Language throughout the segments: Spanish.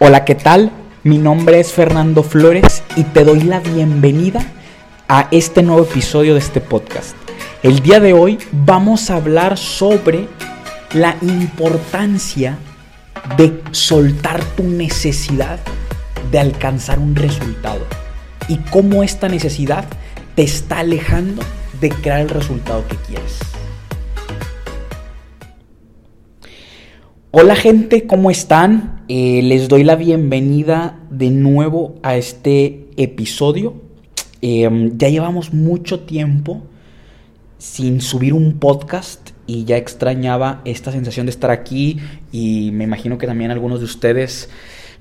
Hola, ¿qué tal? Mi nombre es Fernando Flores y te doy la bienvenida a este nuevo episodio de este podcast. El día de hoy vamos a hablar sobre la importancia de soltar tu necesidad de alcanzar un resultado y cómo esta necesidad te está alejando de crear el resultado que quieres. Hola gente, ¿cómo están? Eh, les doy la bienvenida de nuevo a este episodio. Em, ya llevamos mucho tiempo sin subir un podcast y ya extrañaba esta sensación de estar aquí y me imagino que también algunos de ustedes,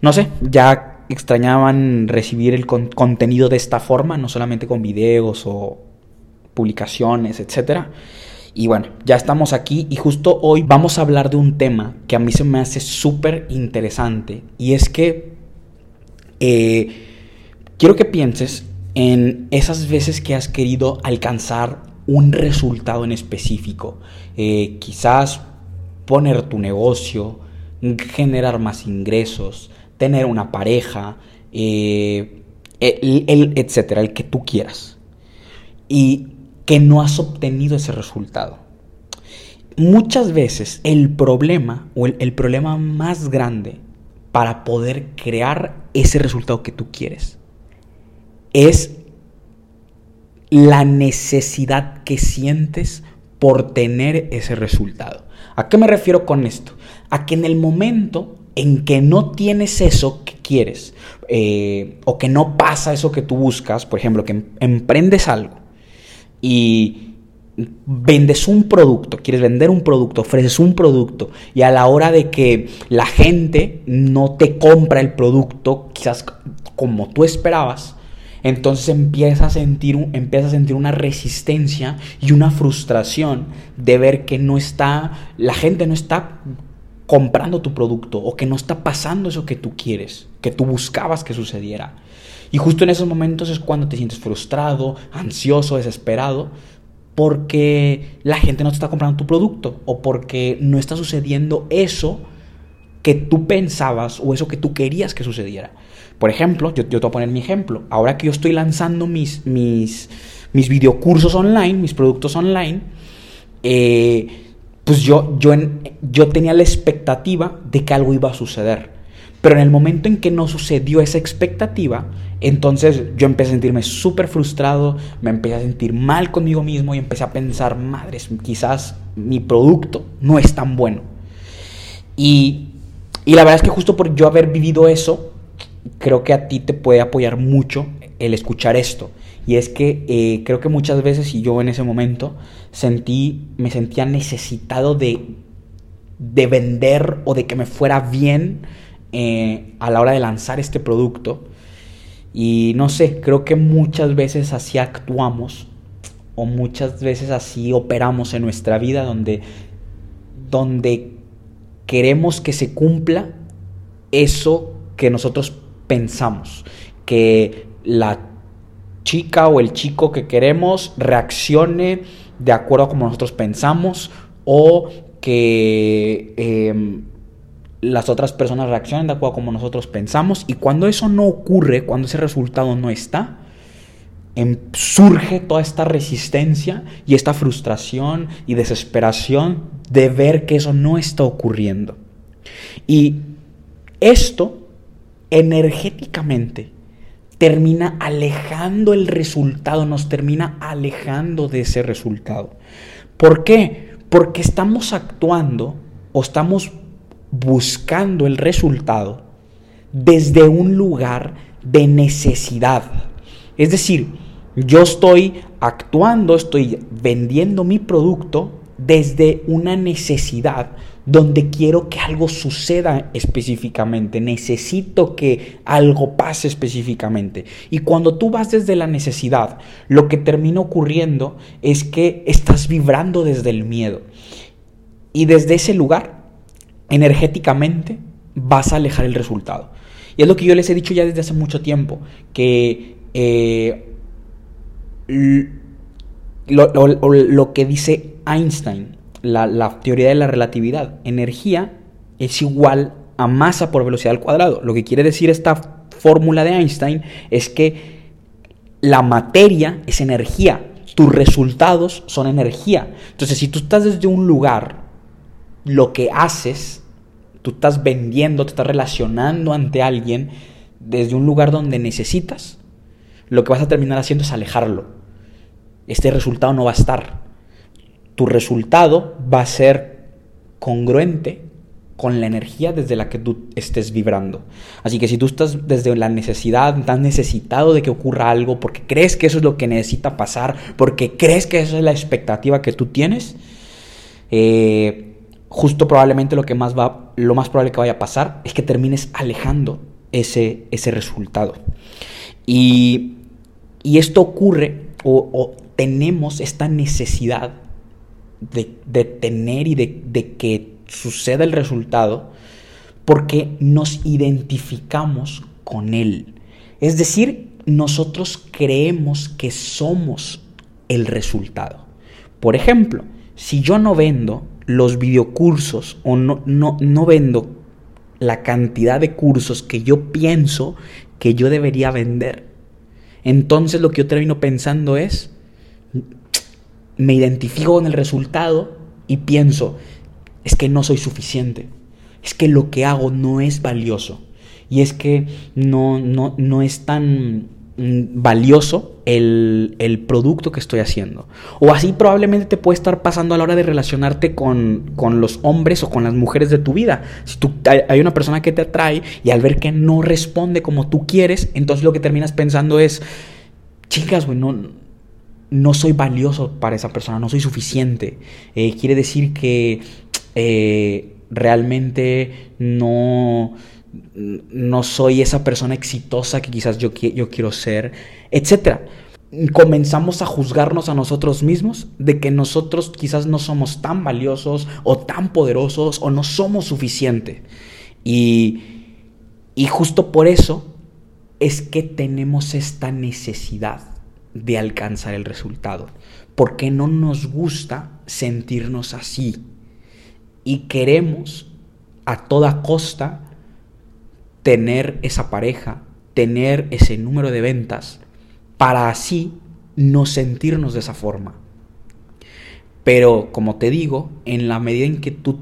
no sé, ya extrañaban recibir el contenido de esta forma, no solamente con videos o publicaciones, etcétera. Y bueno, ya estamos aquí y justo hoy vamos a hablar de un tema que a mí se me hace súper interesante y es que eh, quiero que pienses en esas veces que has querido alcanzar un resultado en específico. Eh, quizás poner tu negocio, generar más ingresos, tener una pareja, eh, el, etcétera, el que tú quieras. Y que no has obtenido ese resultado. Muchas veces el problema o el, problema más grande para poder crear ese resultado que tú quieres es la necesidad que sientes por tener ese resultado. ¿A qué me refiero con esto? A que en el momento en que no tienes eso que quieres eh, o que no pasa eso que tú buscas, por ejemplo, que em, emprendes algo y vendes un producto, quieres vender un producto, ofreces un producto y a la hora de que la gente no te compra el producto, quizás como tú esperabas, entonces empiezas a sentir, a sentir una resistencia y una frustración de ver que no está, la gente no está comprando tu producto o que no está pasando eso que tú quieres, que tú buscabas que sucediera. Y justo en esos momentos es cuando te sientes frustrado, ansioso, desesperado, porque la gente no te está comprando tu producto o porque no está sucediendo eso que tú pensabas o eso que tú querías que sucediera. Por ejemplo, yo, te voy a poner mi ejemplo. Ahora que yo estoy lanzando mis, mis, mis videocursos online, mis productos online, eh, pues yo, yo, yo tenía la expectativa de que algo iba a suceder. Pero en el momento en que no sucedió esa expectativa, entonces yo empecé a sentirme súper frustrado, me empecé a sentir mal conmigo mismo y empecé a pensar, madres, quizás mi producto no es tan bueno. Y, y la verdad es que justo por yo haber vivido eso, creo que a ti te puede apoyar mucho el escuchar esto. Y es que eh, creo que muchas veces, y yo en ese momento, sentí, me sentía necesitado de, de vender o de que me fuera bien eh, a la hora de lanzar este producto. Y no sé, creo que muchas veces así actuamos o muchas veces así operamos en nuestra vida donde, donde queremos que se cumpla eso que nosotros pensamos, que la chica o el chico que queremos reaccione de acuerdo a como nosotros pensamos o que em, las otras personas reaccionen de acuerdo a como nosotros pensamos y cuando eso no ocurre, cuando ese resultado no está, em, surge toda esta resistencia y esta frustración y desesperación de ver que eso no está ocurriendo. Y esto energéticamente termina alejando el resultado, nos termina alejando de ese resultado. ¿Por qué? Porque estamos actuando o estamos buscando el resultado desde un lugar de necesidad. Es decir, yo estoy actuando, estoy vendiendo mi producto desde una necesidad donde quiero que algo suceda específicamente, necesito que algo pase específicamente. Y cuando tú vas desde la necesidad, lo que termina ocurriendo es que estás vibrando desde el miedo. Y desde ese lugar energéticamente vas a alejar el resultado. Y es lo que yo les he dicho ya desde hace mucho tiempo, que eh, lo, que dice Einstein, la, la teoría de la relatividad, energía es igual a masa por velocidad al cuadrado. Lo que quiere decir esta fórmula de Einstein es que la materia es energía, tus resultados son energía. Entonces, si tú estás desde un lugar, lo que haces, tú estás vendiendo, te estás relacionando ante alguien desde un lugar donde necesitas, lo que vas a terminar haciendo es alejarlo. Este resultado no va a estar. Tu resultado va a ser congruente con la energía desde la que tú estés vibrando. Así que si tú estás desde la necesidad, estás necesitado de que ocurra algo, porque crees que eso es lo que necesita pasar, porque crees que esa es la expectativa que tú tienes, eh, justo probablemente lo que más va, lo más probable que vaya a pasar es que termines alejando ese, ese resultado. Y, esto ocurre o, tenemos esta necesidad de, tener y de, de que suceda el resultado porque nos identificamos con él. Es decir, nosotros creemos que somos el resultado. Por ejemplo, si yo no vendo los videocursos o no, no, no vendo la cantidad de cursos que yo pienso que yo debería vender, entonces lo que yo termino pensando es, me identifico con el resultado y pienso, es que no soy suficiente, es que lo que hago no es valioso. Y es que no, no, no es tan mm, valioso el, el, producto que estoy haciendo. O así probablemente te puede estar pasando a la hora de relacionarte con, con, los hombres o con las mujeres de tu vida. Si tú, hay una persona que te atrae y al ver que no responde como tú quieres, entonces lo que terminas pensando es, chicas, güey, no, no soy valioso para esa persona, no soy suficiente. Eh, quiere decir que eh, realmente no, no soy esa persona exitosa que quizás yo, quiero ser, etc. Comenzamos a juzgarnos a nosotros mismos de que nosotros quizás no somos tan valiosos o tan poderosos o no somos suficiente. Y, y justo por eso es que tenemos esta necesidad de alcanzar el resultado, porque no nos gusta sentirnos así y queremos a toda costa tener esa pareja, tener ese número de ventas, para así no sentirnos de esa forma. Pero como te digo, en la medida en que tú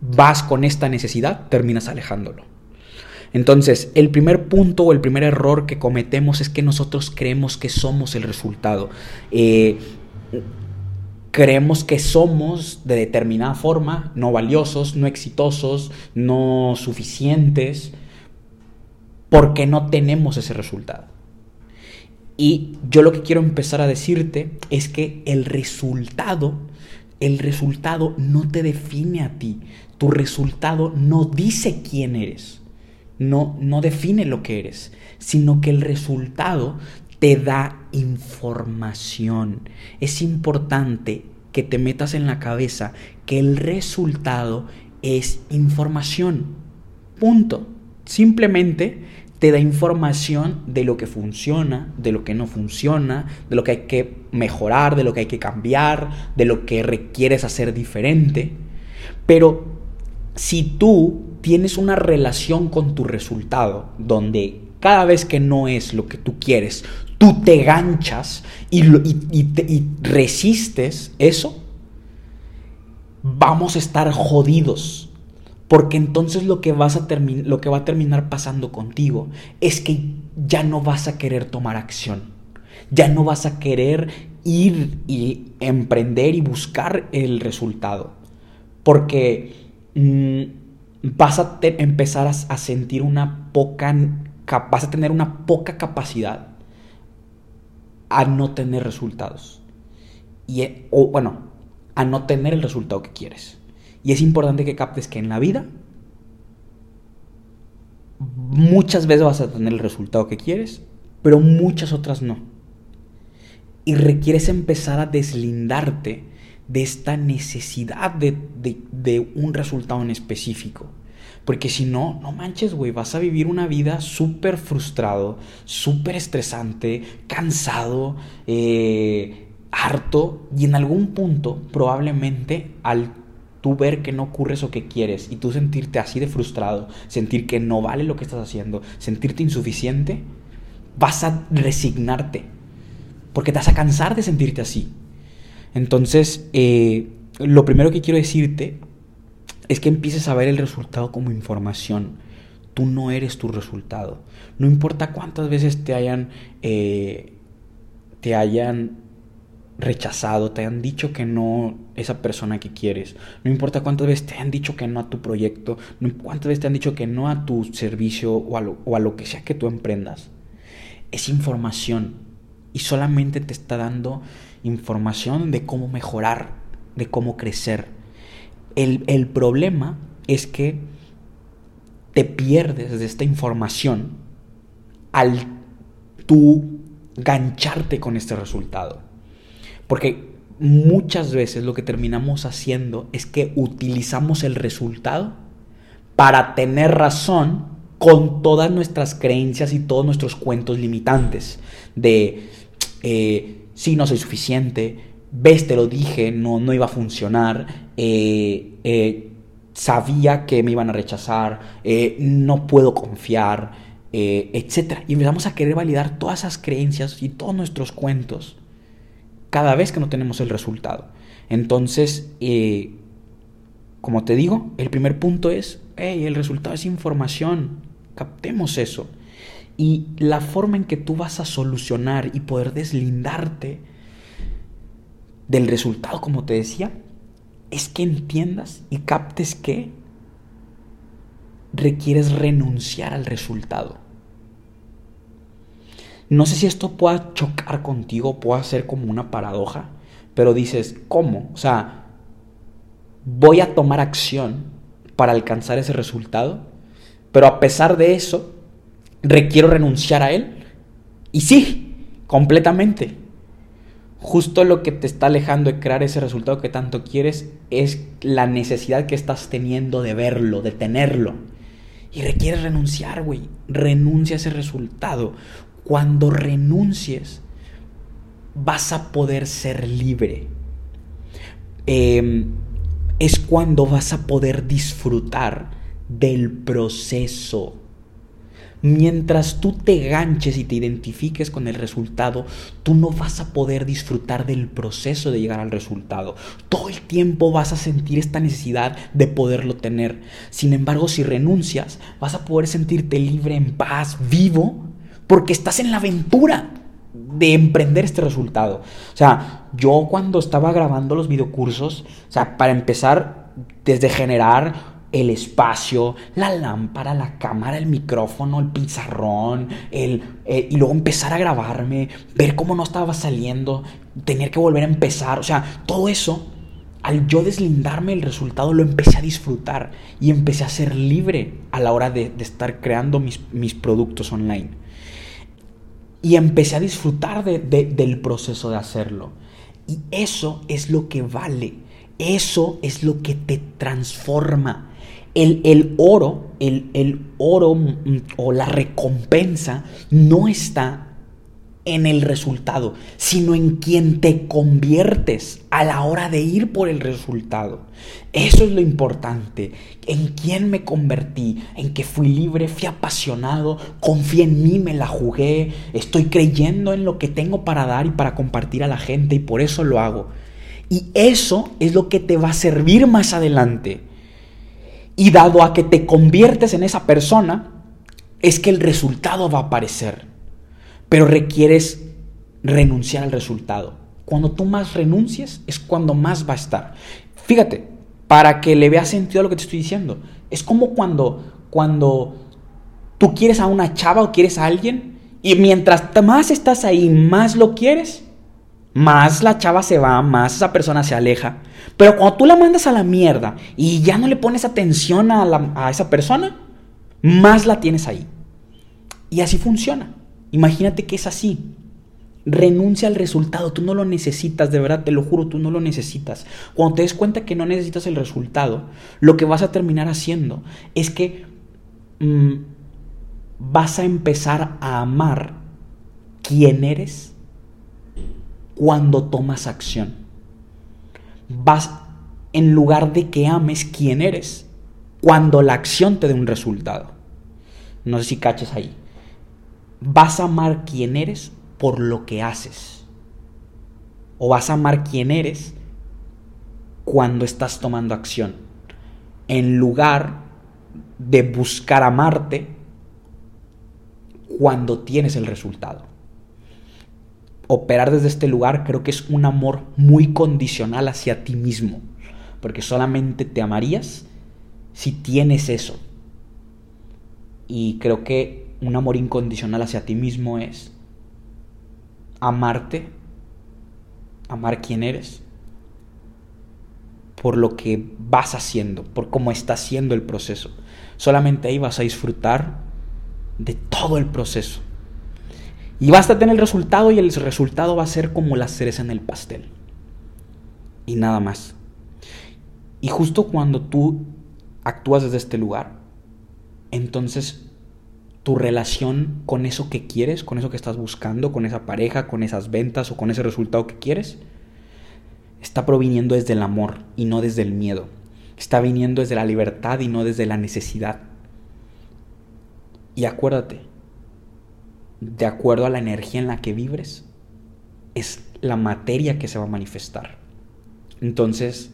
vas con esta necesidad, terminas alejándolo. Entonces, el primer punto o el primer error que cometemos es que nosotros creemos que somos el resultado. Eh, creemos que somos de determinada forma no valiosos, no exitosos, no suficientes, porque no tenemos ese resultado. Y yo lo que quiero empezar a decirte es que el resultado, el resultado no te define a ti. Tu resultado no dice quién eres. No, no define lo que eres, sino que el resultado te da información. Es importante que te metas en la cabeza que el resultado es información. Punto. Simplemente te da información de lo que funciona, de lo que no funciona, de lo que hay que mejorar, de lo que hay que cambiar, de lo que requieres hacer diferente. Pero si tú tienes una relación con tu resultado donde cada vez que no es lo que tú quieres, tú te ganchas y, resistes eso, vamos a estar jodidos. Porque entonces lo que, vas a lo que va a terminar pasando contigo es que ya no vas a querer tomar acción. Ya no vas a querer ir y emprender y buscar el resultado. Porque mm, vas a empezar a, sentir una poca vas a tener una poca capacidad a no tener resultados. Y, e, o bueno, a no tener el resultado que quieres. Y es importante que captes que en la vida muchas veces vas a tener el resultado que quieres, pero muchas otras no. Y requieres empezar a deslindarte de esta necesidad de, de un resultado en específico. Porque si no, no manches, güey, vas a vivir una vida súper frustrado, súper estresante, cansado, eh, harto y en algún punto probablemente al tú ver que no ocurre eso que quieres y tú sentirte así de frustrado, sentir que no vale lo que estás haciendo, sentirte insuficiente, vas a resignarte. Porque te vas a cansar de sentirte así. Entonces, eh, lo primero que quiero decirte es que empieces a ver el resultado como información. Tú no eres tu resultado. No importa cuántas veces te hayan, eh, te hayan rechazado, te hayan dicho que no esa persona que quieres. No importa cuántas veces te hayan dicho que no a tu proyecto, no cuántas veces te han dicho que no a tu servicio o a lo, o a lo que sea que tú emprendas. Es información y solamente te está dando información de cómo mejorar, de cómo crecer. El, el problema es que te pierdes de esta información al tú gancharte con este resultado. Porque muchas veces lo que terminamos haciendo es que utilizamos el resultado para tener razón con todas nuestras creencias y todos nuestros cuentos limitantes de eh, si no soy suficiente, ves, te lo dije, no, no iba a funcionar, eh, eh, sabía que me iban a rechazar, no puedo confiar, etc. Y empezamos a querer validar todas esas creencias y todos nuestros cuentos cada vez que no tenemos el resultado. Entonces, eh, como te digo, el primer punto es, hey, el resultado es información, captemos eso. Y la forma en que tú vas a solucionar y poder deslindarte del resultado, como te decía, es que entiendas y captes que requieres renunciar al resultado. No sé si esto pueda chocar contigo, pueda ser como una paradoja, pero dices, ¿cómo? O sea, voy a tomar acción para alcanzar ese resultado, pero a pesar de eso, requiero renunciar a él. Y sí, completamente. Justo lo que te está alejando de crear ese resultado que tanto quieres es la necesidad que estás teniendo de verlo, de tenerlo. Y requieres renunciar, güey. Renuncia a ese resultado. Cuando renuncies, vas a poder ser libre. Em, es cuando vas a poder disfrutar del proceso. Mientras tú te ganches y te identifiques con el resultado, tú no vas a poder disfrutar del proceso de llegar al resultado. Todo el tiempo vas a sentir esta necesidad de poderlo tener. Sin embargo, si renuncias, vas a poder sentirte libre, en paz, vivo porque estás en la aventura de emprender este resultado. O sea, yo cuando estaba grabando los videocursos, o sea, para empezar, desde generar el espacio, la lámpara, la cámara, el micrófono, el pizarrón, el, eh, y luego empezar a grabarme, ver cómo no estaba saliendo, tener que volver a empezar, o sea, todo eso, al yo deslindarme el resultado, lo empecé a disfrutar y empecé a ser libre a la hora de, estar creando mis, mis productos online. Y empecé a disfrutar del proceso de hacerlo. Y eso es lo que vale. Eso es lo que te transforma. El, el oro, el, el oro mm, o la recompensa no está en el resultado, sino en quien te conviertes a la hora de ir por el resultado. Eso es lo importante, en quién me convertí, en que fui libre, fui apasionado, confié en mí, me la jugué, estoy creyendo en lo que tengo para dar y para compartir a la gente y por eso lo hago. Y eso es lo que te va a servir más adelante. Y dado a que te conviertes en esa persona, es que el resultado va a aparecer pero requieres renunciar al resultado. Cuando tú más renuncies es cuando más va a estar. Fíjate, para que le veas sentido a lo que te estoy diciendo. Es como cuando, cuando tú quieres a una chava o quieres a alguien y mientras más estás ahí, más lo quieres, más la chava se va, más esa persona se aleja. Pero cuando tú la mandas a la mierda y ya no le pones atención a, a esa persona, más la tienes ahí. Y así funciona. Imagínate que es así. Renuncia al resultado, tú no lo necesitas, de verdad, te lo juro, tú no lo necesitas. Cuando te des cuenta que no necesitas el resultado, lo que vas a terminar haciendo es que mm, vas a empezar a amar quién eres cuando tomas acción. Vas, en lugar de que ames quién eres cuando la acción te dé un resultado. No sé si caches ahí. Vas a amar quién eres por lo que haces. O vas a amar quién eres cuando estás tomando acción. En lugar de buscar amarte cuando tienes el resultado. Operar desde este lugar creo que es un amor muy condicional hacia ti mismo. Porque solamente te amarías si tienes eso. Y creo que un amor incondicional hacia ti mismo es amarte, amar quién eres, por lo que vas haciendo, por cómo está haciendo el proceso. Solamente ahí vas a disfrutar de todo el proceso. Y vas a tener el resultado y el resultado va a ser como la cereza en el pastel. Y nada más. Y justo cuando tú actúas desde este lugar, entonces tu relación con eso que quieres, con eso que estás buscando, con esa pareja, con esas ventas o con ese resultado que quieres, está proviniendo desde el amor y no desde el miedo. Está viniendo desde la libertad y no desde la necesidad. Y acuérdate, de acuerdo a la energía en la que vibres, es la materia que se va a manifestar. Entonces,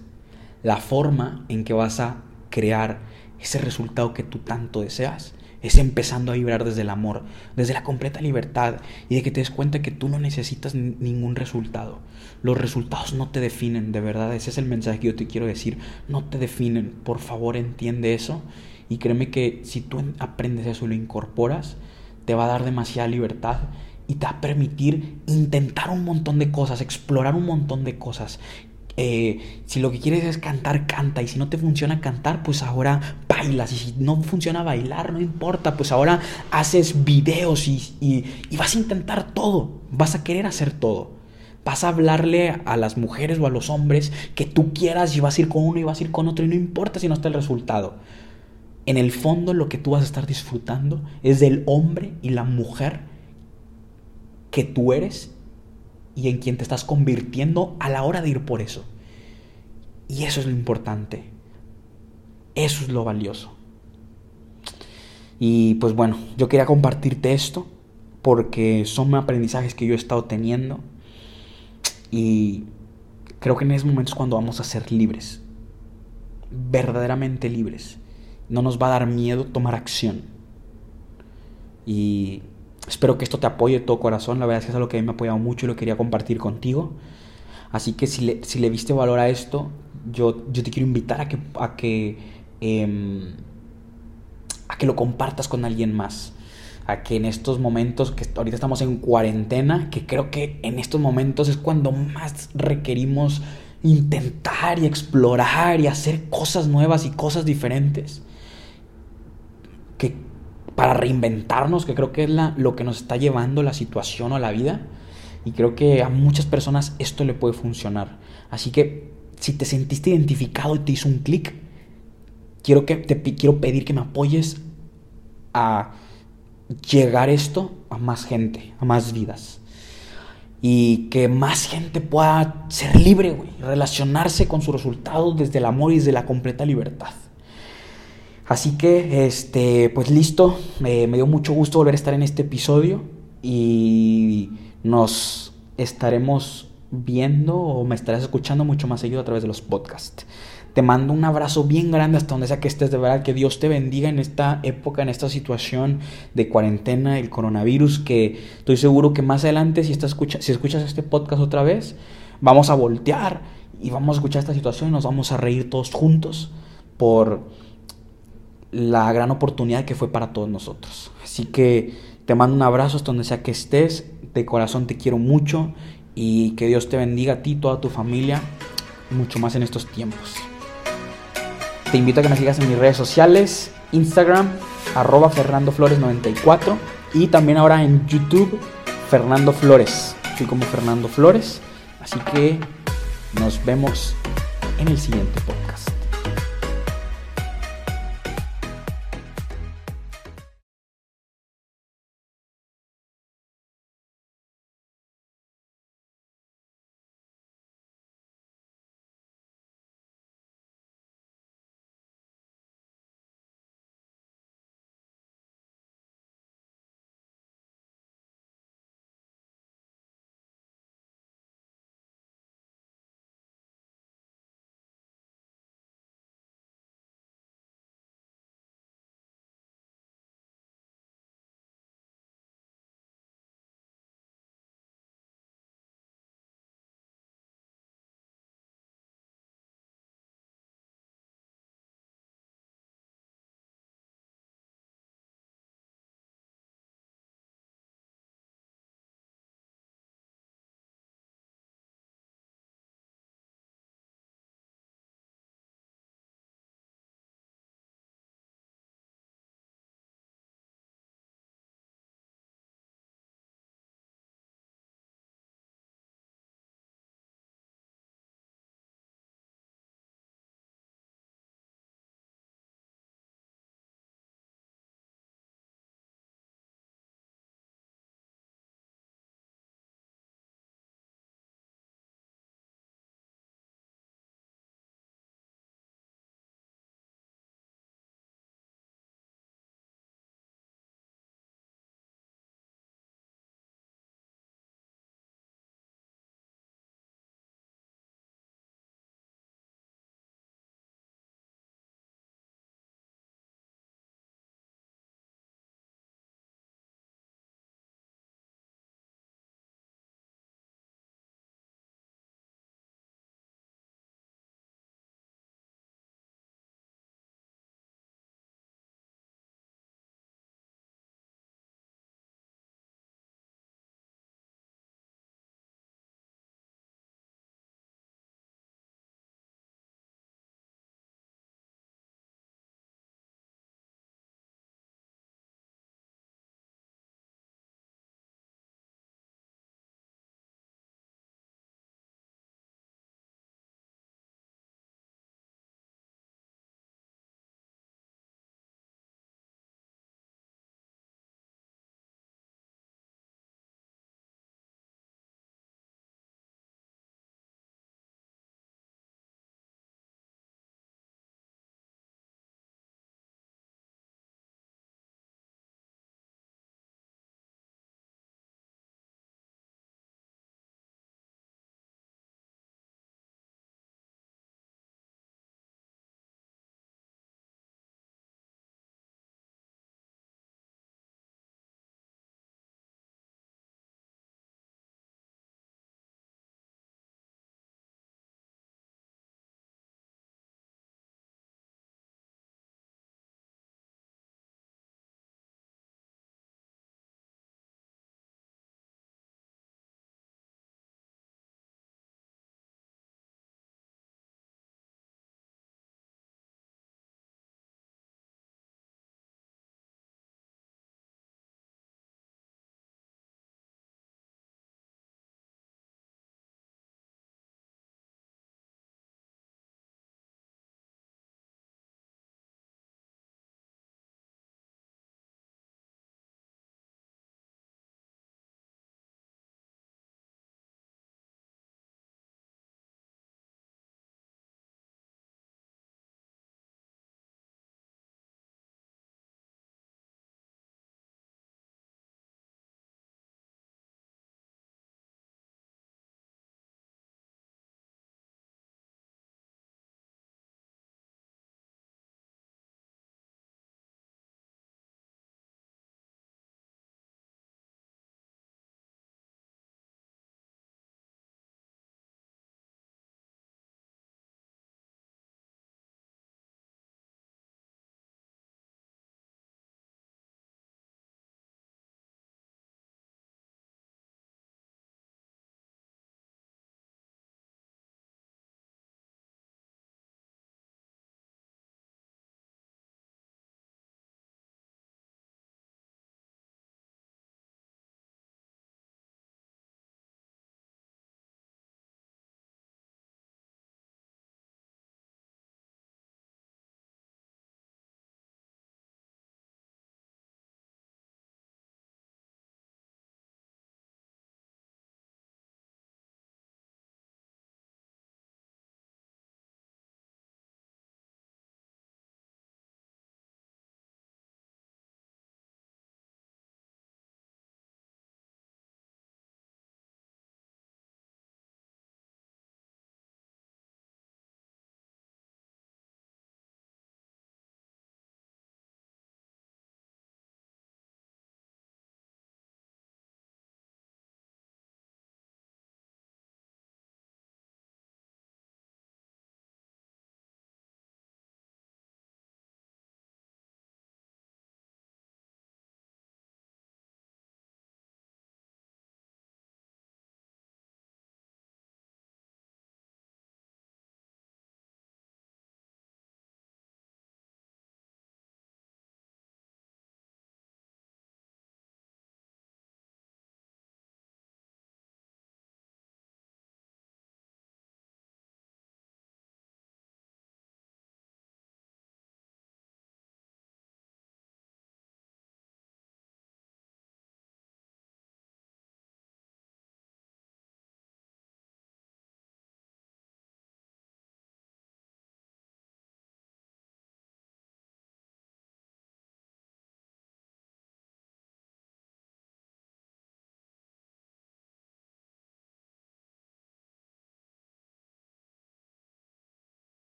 la forma en que vas a crear ese resultado que tú tanto deseas es empezando a vibrar desde el amor, desde la completa libertad y de que te des cuenta que tú no necesitas ningún resultado. Los resultados no te definen, de verdad, ese es el mensaje que yo te quiero decir, no te definen, por favor entiende eso y créeme que si tú aprendes eso y lo incorporas, te va a dar demasiada libertad y te va a permitir intentar un montón de cosas, explorar un montón de cosas eh, si lo que quieres es cantar, canta. Y si no te funciona cantar, pues ahora bailas. Y si no funciona bailar, no importa. Pues ahora haces videos y, vas a intentar todo. Vas a querer hacer todo. Vas a hablarle a las mujeres o a los hombres que tú quieras y vas a ir con uno y vas a ir con otro. Y no importa si no está el resultado. En el fondo lo que tú vas a estar disfrutando es del hombre y la mujer que tú eres y en quien te estás convirtiendo a la hora de ir por eso. Y eso es lo importante. Eso es lo valioso. Y pues bueno, yo quería compartirte esto porque son aprendizajes que yo he estado teniendo y creo que en esos momentos cuando vamos a ser libres, verdaderamente libres, no nos va a dar miedo tomar acción. Y Espero que esto te apoye de todo corazón. La verdad es que es algo que a mí me ha apoyado mucho y lo quería compartir contigo. Así que si le, si le viste valor a esto, yo, yo te quiero invitar a que, a que, em, a que lo compartas con alguien más. A que en estos momentos, que ahorita estamos en cuarentena, que creo que en estos momentos es cuando más requerimos intentar y explorar y hacer cosas nuevas y cosas diferentes. Para reinventarnos, que creo que es la, lo que nos está llevando la situación o la vida. Y creo que a muchas personas esto le puede funcionar. Así que si te sentiste identificado y te hizo un clic, quiero, que, te quiero pedir que me apoyes a llegar esto a más gente, a más vidas. Y que más gente pueda ser libre, güey, relacionarse con sus resultados desde el amor y desde la completa libertad. Así que, este, pues listo, me dio mucho gusto volver a estar en este episodio y nos estaremos viendo o me estarás escuchando mucho más seguido a través de los podcasts. Te mando un abrazo bien grande hasta donde sea que estés, de verdad, que Dios te bendiga en esta época, en esta situación de cuarentena, el coronavirus, que estoy seguro que más adelante, si, estás si escuchas este podcast otra vez, vamos a voltear y vamos a escuchar esta situación y nos vamos a reír todos juntos por la gran oportunidad que fue para todos nosotros. Así que te mando un abrazo hasta donde sea que estés, de corazón te quiero mucho y que Dios te bendiga a ti, toda tu familia, mucho más en estos tiempos. Te invito a que me sigas en mis redes sociales, Instagram, arroba Fernando Flores 94 y también ahora en YouTube, Fernando Flores. Soy como Fernando Flores, así que nos vemos en el siguiente podcast.